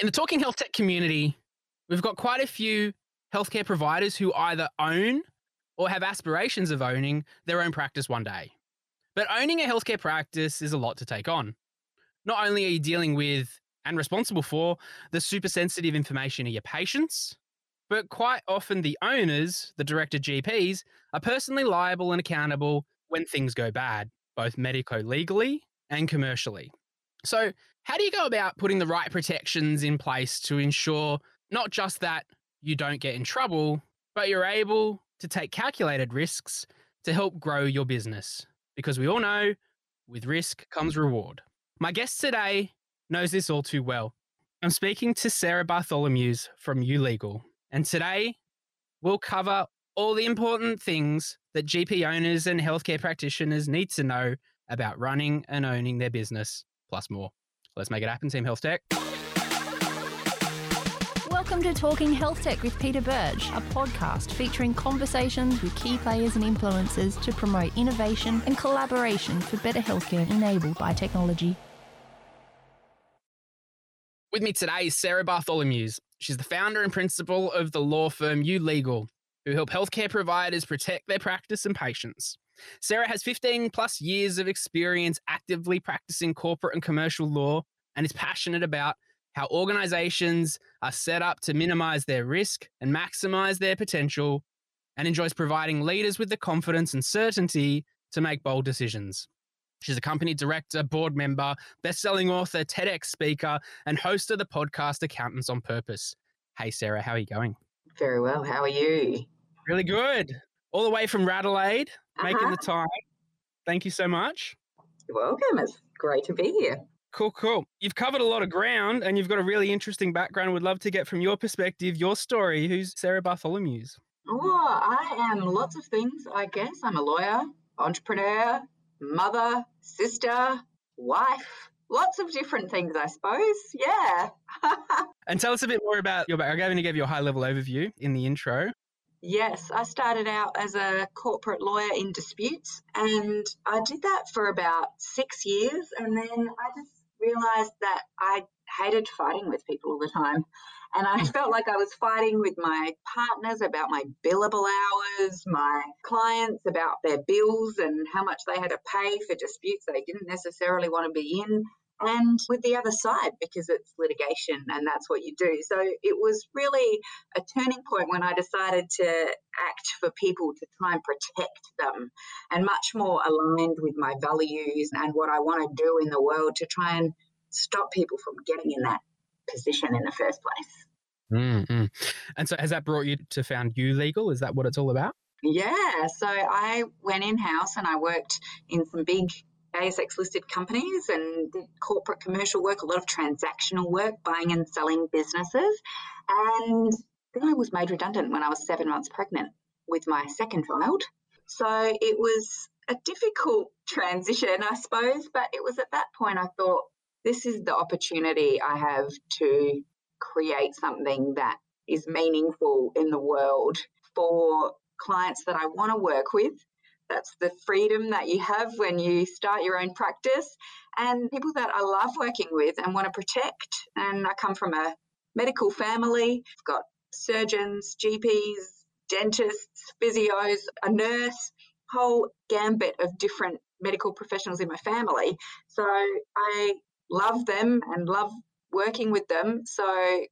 In the Talking Health Tech community, we've got quite a few healthcare providers who either own or have aspirations of owning their own practice one day. But owning a healthcare practice is a lot to take on. Not only are you dealing with and responsible for the super sensitive information of your patients, but quite often the owners, the director GPs, are personally liable and accountable when things go bad, both medico legally and commercially. So, how do you go about putting the right protections in place to ensure not just that you don't get in trouble, but you're able to take calculated risks to help grow your business? Because we all know with risk comes reward. My guest today knows this all too well. I'm speaking to Sarah Bartholomeusz from YouLegal, and today we'll cover all the important things that GP owners and healthcare practitioners need to know about running and owning their business, plus more. Let's make it happen, Team Health Tech. Welcome to Talking Health Tech with Peter Birch, a podcast featuring conversations with key players and influencers to promote innovation and collaboration for better healthcare enabled by technology. With me today is Sarah Bartholomeusz. She's the founder and principal of the law firm YouLegal, who help healthcare providers protect their practice and patients. Sarah has 15 plus years of experience actively practicing corporate and commercial law and is passionate about how organizations are set up to minimize their risk and maximize their potential, and enjoys providing leaders with the confidence and certainty to make bold decisions. She's a company director, board member, best-selling author, TEDx speaker, and host of the podcast Accountants on Purpose. Hey, Sarah, how are you going? Very well. How are you? Really good. All the way from Radelaide, uh-huh. making the time. Thank you so much. You're welcome. It's great to be here. Cool, cool. You've covered a lot of ground and you've got a really interesting background. Would love to get from your perspective, your story. Who's Sarah Bartholomeusz? Oh, I am lots of things, I guess. I'm a lawyer, entrepreneur, mother, sister, wife, lots of different things, I suppose. Yeah. and tell us a bit more about your background. I gave you a high level overview in the intro. Yes, I started out as a corporate lawyer in disputes, and I did that for about six years. And then I just realized that I hated fighting with people all the time. And I mm. felt like I was fighting with my partners about my billable hours, my clients about their bills and how much they had to pay for disputes they didn't necessarily want to be in, and with the other side because it's litigation and that's what you do. So it was really a turning point when I decided to act for people to try and protect them and much more aligned with my values and what I want to do in the world to try and stop people from getting in that position in the first place. Mm-hmm. And so, has that brought you to found You Legal? Is that what it's all about? Yeah. So, I went in house and I worked in some big ASX listed companies and corporate commercial work, a lot of transactional work, buying and selling businesses. And then I was made redundant when I was seven months pregnant with my second child. So, it was a difficult transition, I suppose. But it was at that point I thought, this is the opportunity I have to create something that is meaningful in the world for clients that I want to work with. That's the freedom that you have when you start your own practice and people that I love working with and want to protect. And I come from a medical family, I've got surgeons, GPs, dentists, physios, a nurse, whole gambit of different medical professionals in my family. So I love them and love working with them. So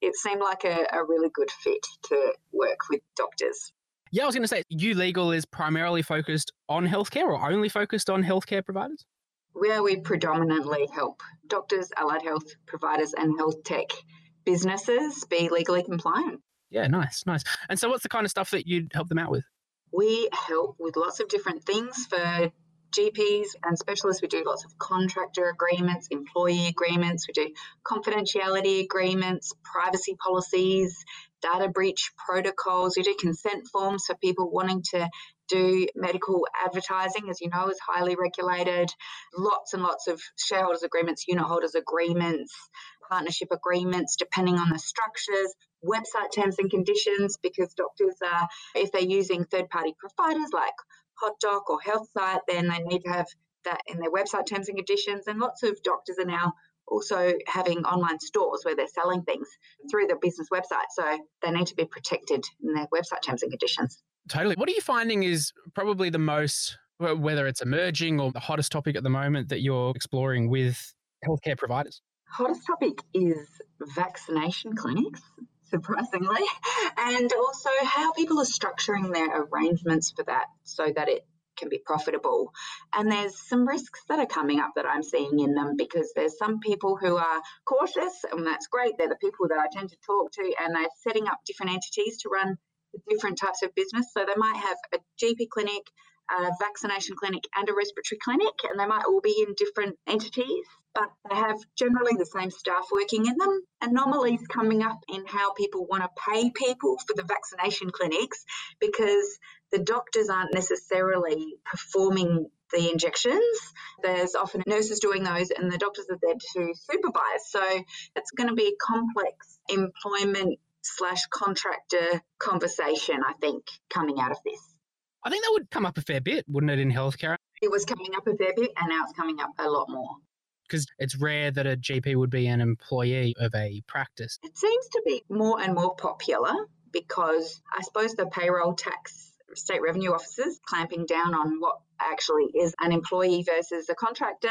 it seemed like a, a really good fit to work with doctors. Yeah, I was going to say, you legal is primarily focused on healthcare or only focused on healthcare providers? Where we predominantly help doctors, allied health providers, and health tech businesses be legally compliant. Yeah, nice, nice. And so, what's the kind of stuff that you'd help them out with? We help with lots of different things for GPs and specialists, we do lots of contractor agreements, employee agreements, we do confidentiality agreements, privacy policies, data breach protocols, we do consent forms for people wanting to do medical advertising, as you know, is highly regulated, lots and lots of shareholders agreements, unit holders agreements, partnership agreements, depending on the structures, website terms and conditions, because doctors are, if they're using third party providers like HotDoc or HealthSite, then they need to have that in their website terms and conditions. And lots of doctors are now also having online stores where they're selling things through their business website. So they need to be protected in their website terms and conditions. Totally. What are you finding is probably the most, whether it's emerging or the hottest topic at the moment that you're exploring with healthcare providers? Hottest topic is vaccination clinics surprisingly, and also how people are structuring their arrangements for that so that it can be profitable. And there's some risks that are coming up that I'm seeing in them because there's some people who are cautious, and that's great. They're the people that I tend to talk to, and they're setting up different entities to run different types of business. So they might have a GP clinic, a vaccination clinic, and a respiratory clinic, and they might all be in different entities but they have generally the same staff working in them. Anomalies coming up in how people want to pay people for the vaccination clinics because the doctors aren't necessarily performing the injections. There's often nurses doing those, and the doctors are there to supervise. So it's going to be a complex employment slash contractor conversation, I think, coming out of this. I think that would come up a fair bit, wouldn't it, in healthcare? It was coming up a fair bit, and now it's coming up a lot more because it's rare that a GP would be an employee of a practice. It seems to be more and more popular because I suppose the payroll tax state revenue officers clamping down on what actually is an employee versus a contractor.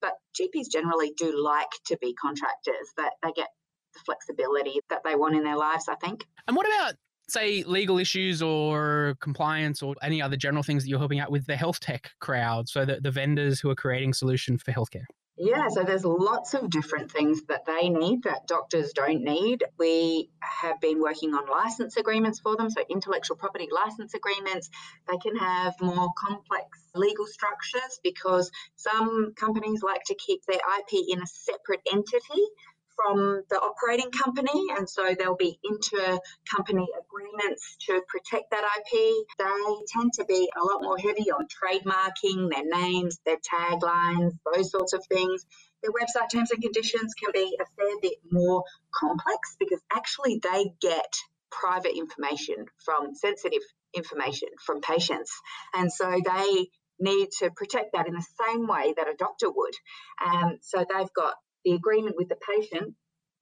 But GPs generally do like to be contractors, that they get the flexibility that they want in their lives, I think. And what about say legal issues or compliance or any other general things that you're helping out with the health tech crowd so that the vendors who are creating solution for healthcare yeah, so there's lots of different things that they need that doctors don't need. We have been working on license agreements for them, so intellectual property license agreements. They can have more complex legal structures because some companies like to keep their IP in a separate entity from the operating company, and so there'll be inter-company agreements to protect that IP. They tend to be a lot more heavy on trademarking their names, their taglines, those sorts of things. Their website terms and conditions can be a fair bit more complex because actually they get private information from sensitive information from patients, and so they need to protect that in the same way that a doctor would. Um, so they've got the agreement with the patient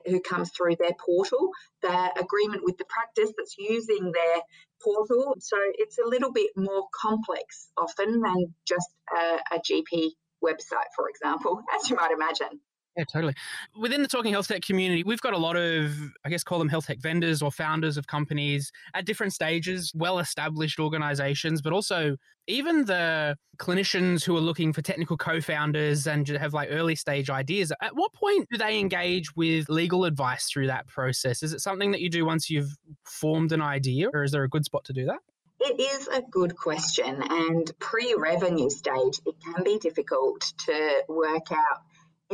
who comes through their portal, the agreement with the practice that's using their portal. So it's a little bit more complex often than just a, a GP website, for example, as you might imagine. Yeah, totally. Within the Talking Health Tech community, we've got a lot of, I guess, call them health tech vendors or founders of companies at different stages, well established organizations, but also even the clinicians who are looking for technical co founders and have like early stage ideas. At what point do they engage with legal advice through that process? Is it something that you do once you've formed an idea, or is there a good spot to do that? It is a good question. And pre revenue stage, it can be difficult to work out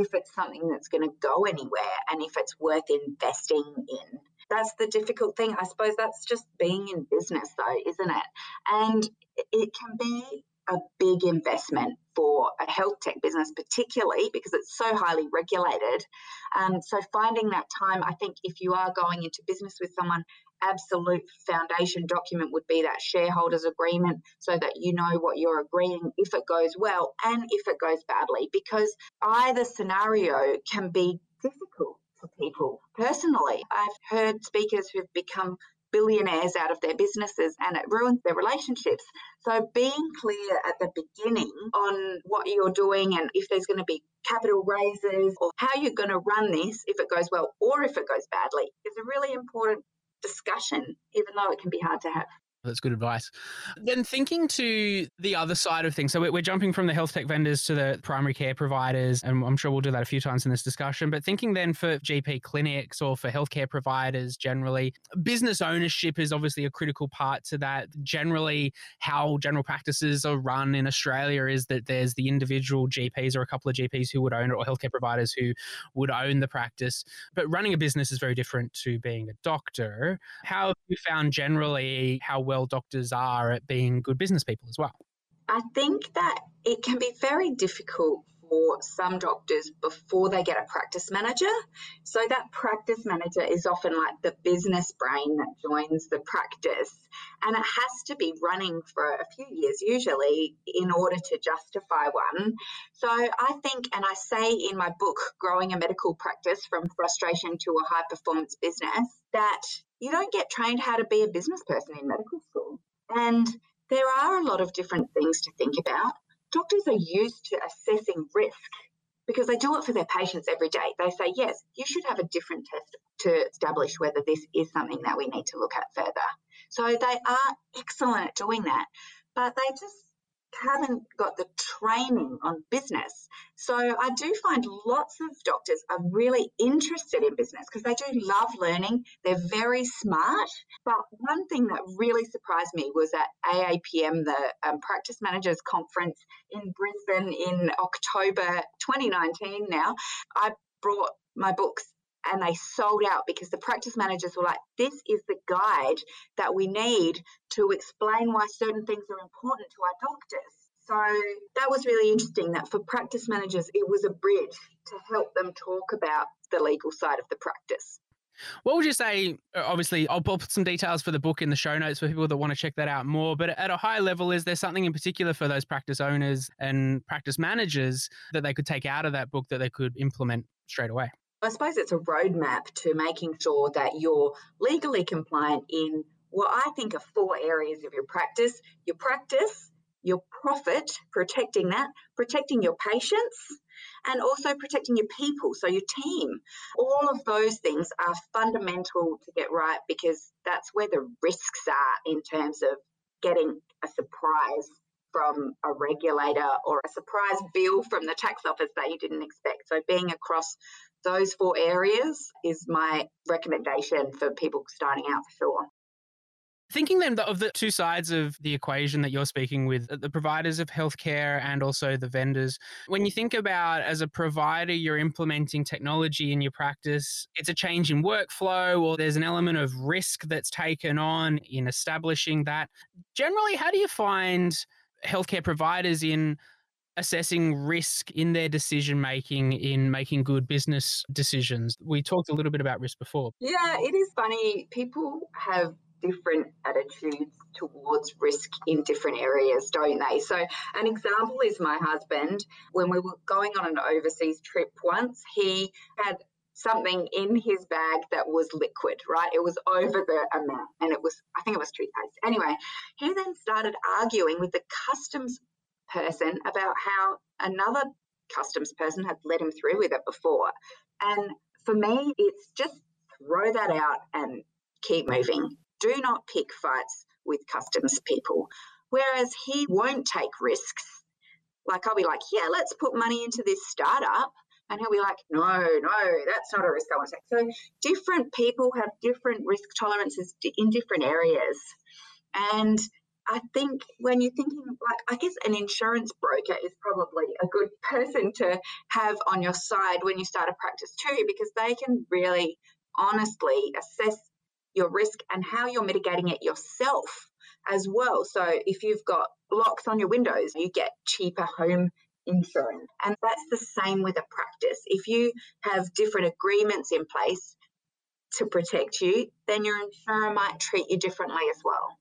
if it's something that's going to go anywhere and if it's worth investing in. That's the difficult thing. I suppose that's just being in business, though, isn't it? And it can be a big investment for a health tech business, particularly because it's so highly regulated. Um, so, finding that time, I think if you are going into business with someone, absolute foundation document would be that shareholders agreement so that you know what you're agreeing if it goes well and if it goes badly, because either scenario can be difficult for people personally. I've heard speakers who've become billionaires out of their businesses and it ruins their relationships. So, being clear at the beginning on what you're doing and if there's going to be capital raises or how you're going to run this if it goes well or if it goes badly is a really important discussion, even though it can be hard to have. That's good advice. Then thinking to the other side of things, so we're, jumping from the health tech vendors to the primary care providers, and I'm sure we'll do that a few times in this discussion. But thinking then for GP clinics or for healthcare providers generally, business ownership is obviously a critical part to that. Generally, how general practices are run in Australia is that there's the individual GPs or a couple of GPs who would own it, or healthcare providers who would own the practice. But running a business is very different to being a doctor. How have you found generally how well doctors are at being good business people as well? I think that it can be very difficult for some doctors before they get a practice manager. So that practice manager is often like the business brain that joins the practice. And it has to be running for a few years usually in order to justify one. So I think, and I say in my book, Growing a Medical Practice from Frustration to a High Performance Business, that you don't get trained how to be a business person in medical school. And there are a lot of different things to think about doctors are used to assessing risk because they do it for their patients every day. They say, yes, you should have a different test to establish whether this is something that we need to look at further. So they are excellent at doing that, but they just haven't got the training on business. So I do find lots of doctors are really interested in business because they do love learning. They're very smart. But one thing that really surprised me was at AAPM, the um, Practice Managers Conference in Brisbane in October 2019 now, I brought my books and they sold out because the practice managers were like, this is the guide that we need to explain why certain things are important to our doctors. So that was really interesting that for practice managers, it was a bridge to help them talk about the legal side of the practice. What would you say? Uh, obviously, I'll put some details for the book in the show notes for people that want to check that out more. But at a high level, is there something in particular for those practice owners and practice managers that they could take out of that book that they could implement straight away? I suppose it's a roadmap to making sure that you're legally compliant in what I think are four areas of your practice your practice, your profit, protecting that, protecting your patients, and also protecting your people, so your team. All of those things are fundamental to get right because that's where the risks are in terms of getting a surprise from a regulator or a surprise bill from the tax office that you didn't expect. So, being across those four areas is my recommendation for people starting out for sure. Thinking then of the two sides of the equation that you're speaking with, uh, the providers of healthcare and also the vendors, when you think about as a provider, you're implementing technology in your practice, it's a change in workflow or there's an element of risk that's taken on in establishing that. Generally, how do you find healthcare providers in assessing risk in their decision making in making good business decisions. We talked a little bit about risk before. Yeah, it is funny. People have different attitudes towards risk in different areas, don't they? So, an example is my husband. When we were going on an overseas trip once, he had something in his bag that was liquid, right? It was over the amount and it was, I think it was toothpaste. Anyway, he then started arguing with the customs person about how another customs person had let him through with it before. And for me, it's just throw that out and keep moving. Do not pick fights with customs people. Whereas he won't take risks. Like I'll be like, yeah, let's put money into this startup. And he'll be like, no, no, that's not a risk I want to take. So different people have different risk tolerances in different areas. And I think when you're thinking, like, I guess an insurance broker is probably a good person to have on your side when you start a practice too, because they can really honestly assess your risk and how you're mitigating it yourself as well. So if you've got locks on your windows, you get cheaper home insurance. And that's the same with a practice. If you have different agreements in place to protect you, then your insurer might treat you differently as well.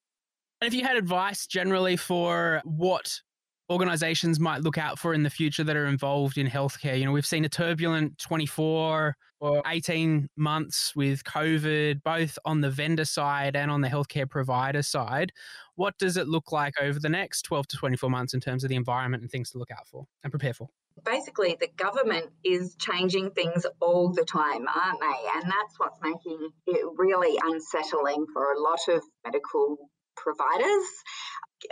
And if you had advice generally for what organizations might look out for in the future that are involved in healthcare, you know, we've seen a turbulent 24 or 18 months with COVID, both on the vendor side and on the healthcare provider side. What does it look like over the next 12 to 24 months in terms of the environment and things to look out for and prepare for? Basically, the government is changing things all the time, aren't they? And that's what's making it really unsettling for a lot of medical providers.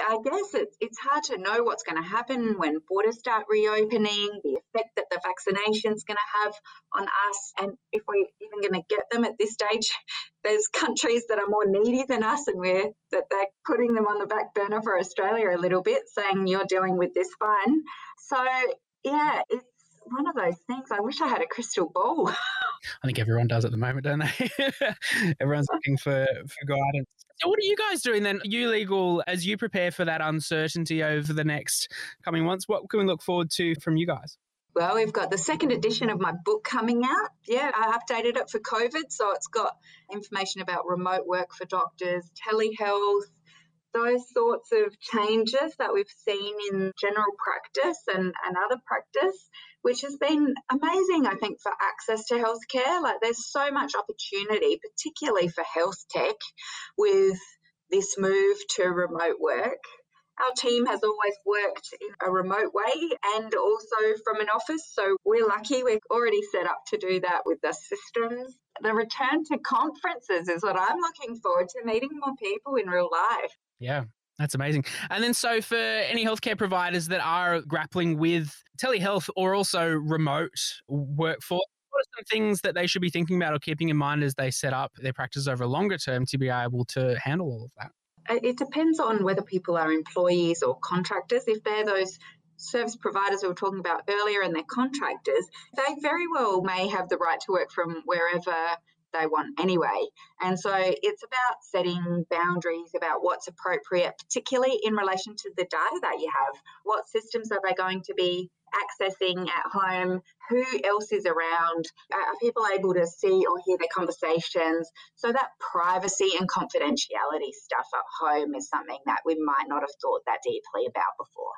I guess it's, it's hard to know what's going to happen when borders start reopening, the effect that the vaccination is going to have on us, and if we're even going to get them at this stage. There's countries that are more needy than us, and we're that they're putting them on the back burner for Australia a little bit, saying you're dealing with this fine. So yeah, it's one of those things. I wish I had a crystal ball. I think everyone does at the moment, don't they? Everyone's looking for, for guidance. So, what are you guys doing then? You legal as you prepare for that uncertainty over the next coming months. What can we look forward to from you guys? Well, we've got the second edition of my book coming out. Yeah, I updated it for COVID. So it's got information about remote work for doctors, telehealth, those sorts of changes that we've seen in general practice and, and other practice, which has been amazing, I think, for access to healthcare. Like there's so much opportunity, particularly for health tech, with this move to remote work. Our team has always worked in a remote way and also from an office. So we're lucky we're already set up to do that with the systems. The return to conferences is what I'm looking forward to, meeting more people in real life. Yeah. That's amazing. And then, so for any healthcare providers that are grappling with telehealth or also remote workforce, what are some things that they should be thinking about or keeping in mind as they set up their practice over a longer term to be able to handle all of that? It depends on whether people are employees or contractors. If they're those service providers we were talking about earlier and they're contractors, they very well may have the right to work from wherever they want anyway. And so it's about setting boundaries about what's appropriate, particularly in relation to the data that you have. What systems are they going to be accessing at home? Who else is around? Are people able to see or hear their conversations? So that privacy and confidentiality stuff at home is something that we might not have thought that deeply about before.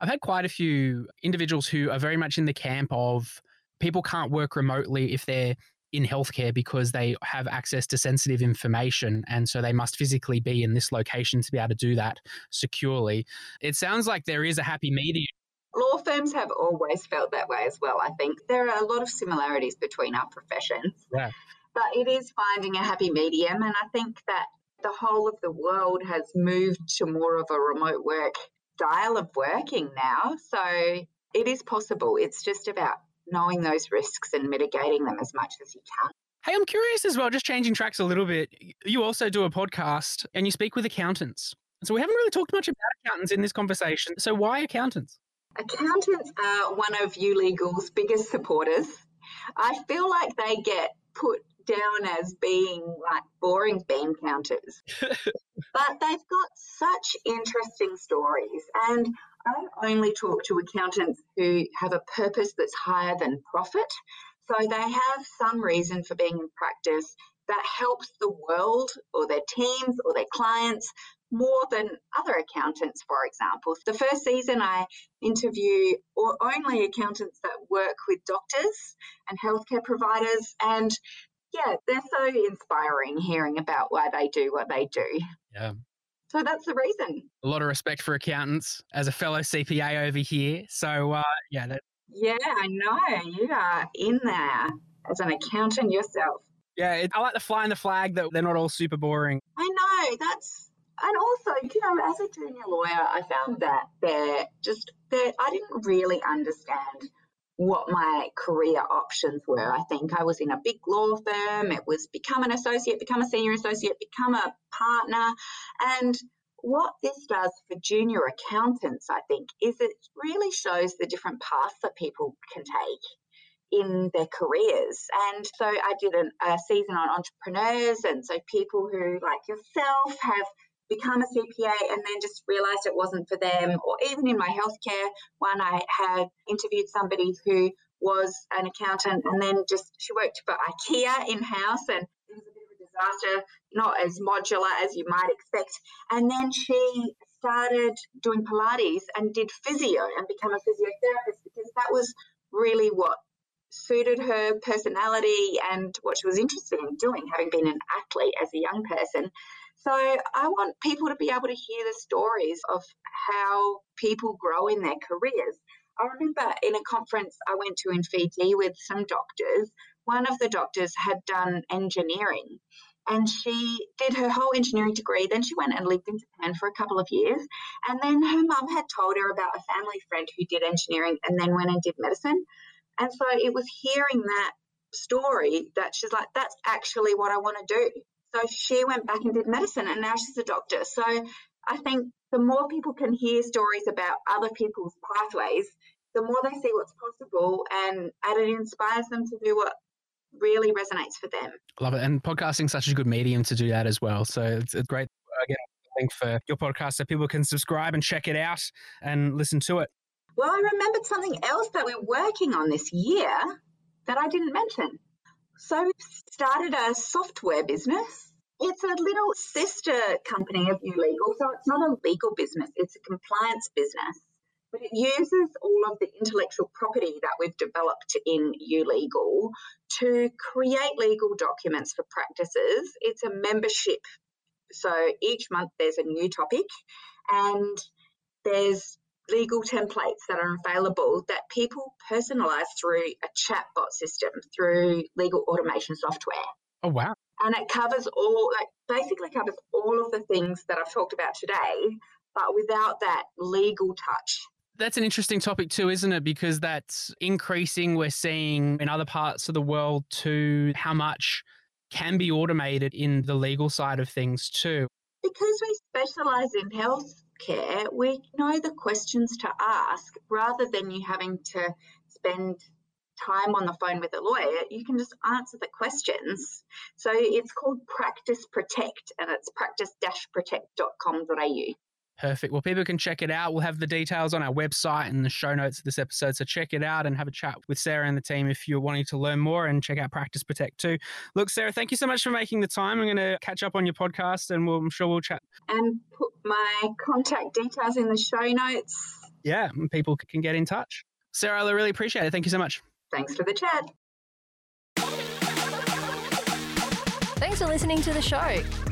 I've had quite a few individuals who are very much in the camp of people can't work remotely if they're in healthcare because they have access to sensitive information and so they must physically be in this location to be able to do that securely. It sounds like there is a happy medium. Law firms have always felt that way as well, I think. There are a lot of similarities between our professions. Yeah. But it is finding a happy medium and I think that the whole of the world has moved to more of a remote work style of working now. So it is possible. It's just about knowing those risks and mitigating them as much as you can. Hey, I'm curious as well, just changing tracks a little bit. You also do a podcast and you speak with accountants. So we haven't really talked much about accountants in this conversation. So why accountants? Accountants are one of YouLegal's biggest supporters. I feel like they get put down as being like boring bean counters. but they've got such interesting stories. And I only talk to accountants who have a purpose that's higher than profit. So they have some reason for being in practice that helps the world or their teams or their clients more than other accountants, for example. The first season, I interview only accountants that work with doctors and healthcare providers. And yeah, they're so inspiring hearing about why they do what they do. Yeah. So that's the reason. A lot of respect for accountants as a fellow CPA over here. So, uh, yeah. That... Yeah, I know. You are in there as an accountant yourself. Yeah, it, I like the flying the flag that they're not all super boring. I know. That's and also, you know, as a junior lawyer, I found that they're just that I didn't really understand what my career options were. I think I was in a big law firm. It was become an associate, become a senior associate, become a partner. And what this does for junior accountants, I think, is it really shows the different paths that people can take in their careers. And so I did an, a season on entrepreneurs. And so people who, like yourself, have become a CPA and then just realized it wasn't for them. Or even in my healthcare one, I had interviewed somebody who was an accountant and then just she worked for IKEA in house and it was a bit of a disaster, not as modular as you might expect. And then she started doing Pilates and did physio and became a physiotherapist because that was really what suited her personality and what she was interested in doing, having been an athlete as a young person. So I want people to be able to hear the stories of how people grow in their careers. I remember in a conference I went to in Fiji with some doctors, one of the doctors had done engineering and she did her whole engineering degree. Then she went and lived in Japan for a couple of years. And then her mum had told her about a family friend who did engineering and then went and did medicine. And so it was hearing that story that she's like, that's actually what I want to do. So she went back and did medicine and now she's a doctor. So I think the more people can hear stories about other people's pathways, the more they see what's possible and, and it inspires them to do what really resonates for them. Love it. And podcasting such a good medium to do that as well. So it's, it's great. Again, link for your podcast so people can subscribe and check it out and listen to it. Well, I remembered something else that we're working on this year that I didn't mention. So we've started a software business. It's a little sister company of YouLegal. So it's not a legal business, it's a compliance business. But it uses all of the intellectual property that we've developed in YouLegal to create legal documents for practices. It's a membership. So each month there's a new topic and there's legal templates that are available that people personalize through a chatbot system, through legal automation software. Oh, wow. And it covers all, like, basically covers all of the things that I've talked about today, but without that legal touch. That's an interesting topic too, isn't it? Because that's increasing. We're seeing in other parts of the world too how much can be automated in the legal side of things too. Because we specialize in health care, we know the questions to ask rather than you having to spend time on the phone with a lawyer, you can just answer the questions. So it's called Practice Protect and it's practice-protect.com.au. Perfect. Well, people can check it out. We'll have the details on our website and the show notes of this episode. So check it out and have a chat with Sarah and the team if you're wanting to learn more and check out Practice Protect too. Look, Sarah, thank you so much for making the time. I'm going to catch up on your podcast and we'll, I'm sure we'll chat. And put my contact details in the show notes. Yeah, people can get in touch. Sarah, I really appreciate it. Thank you so much. Thanks for the chat. Thanks for listening to the show.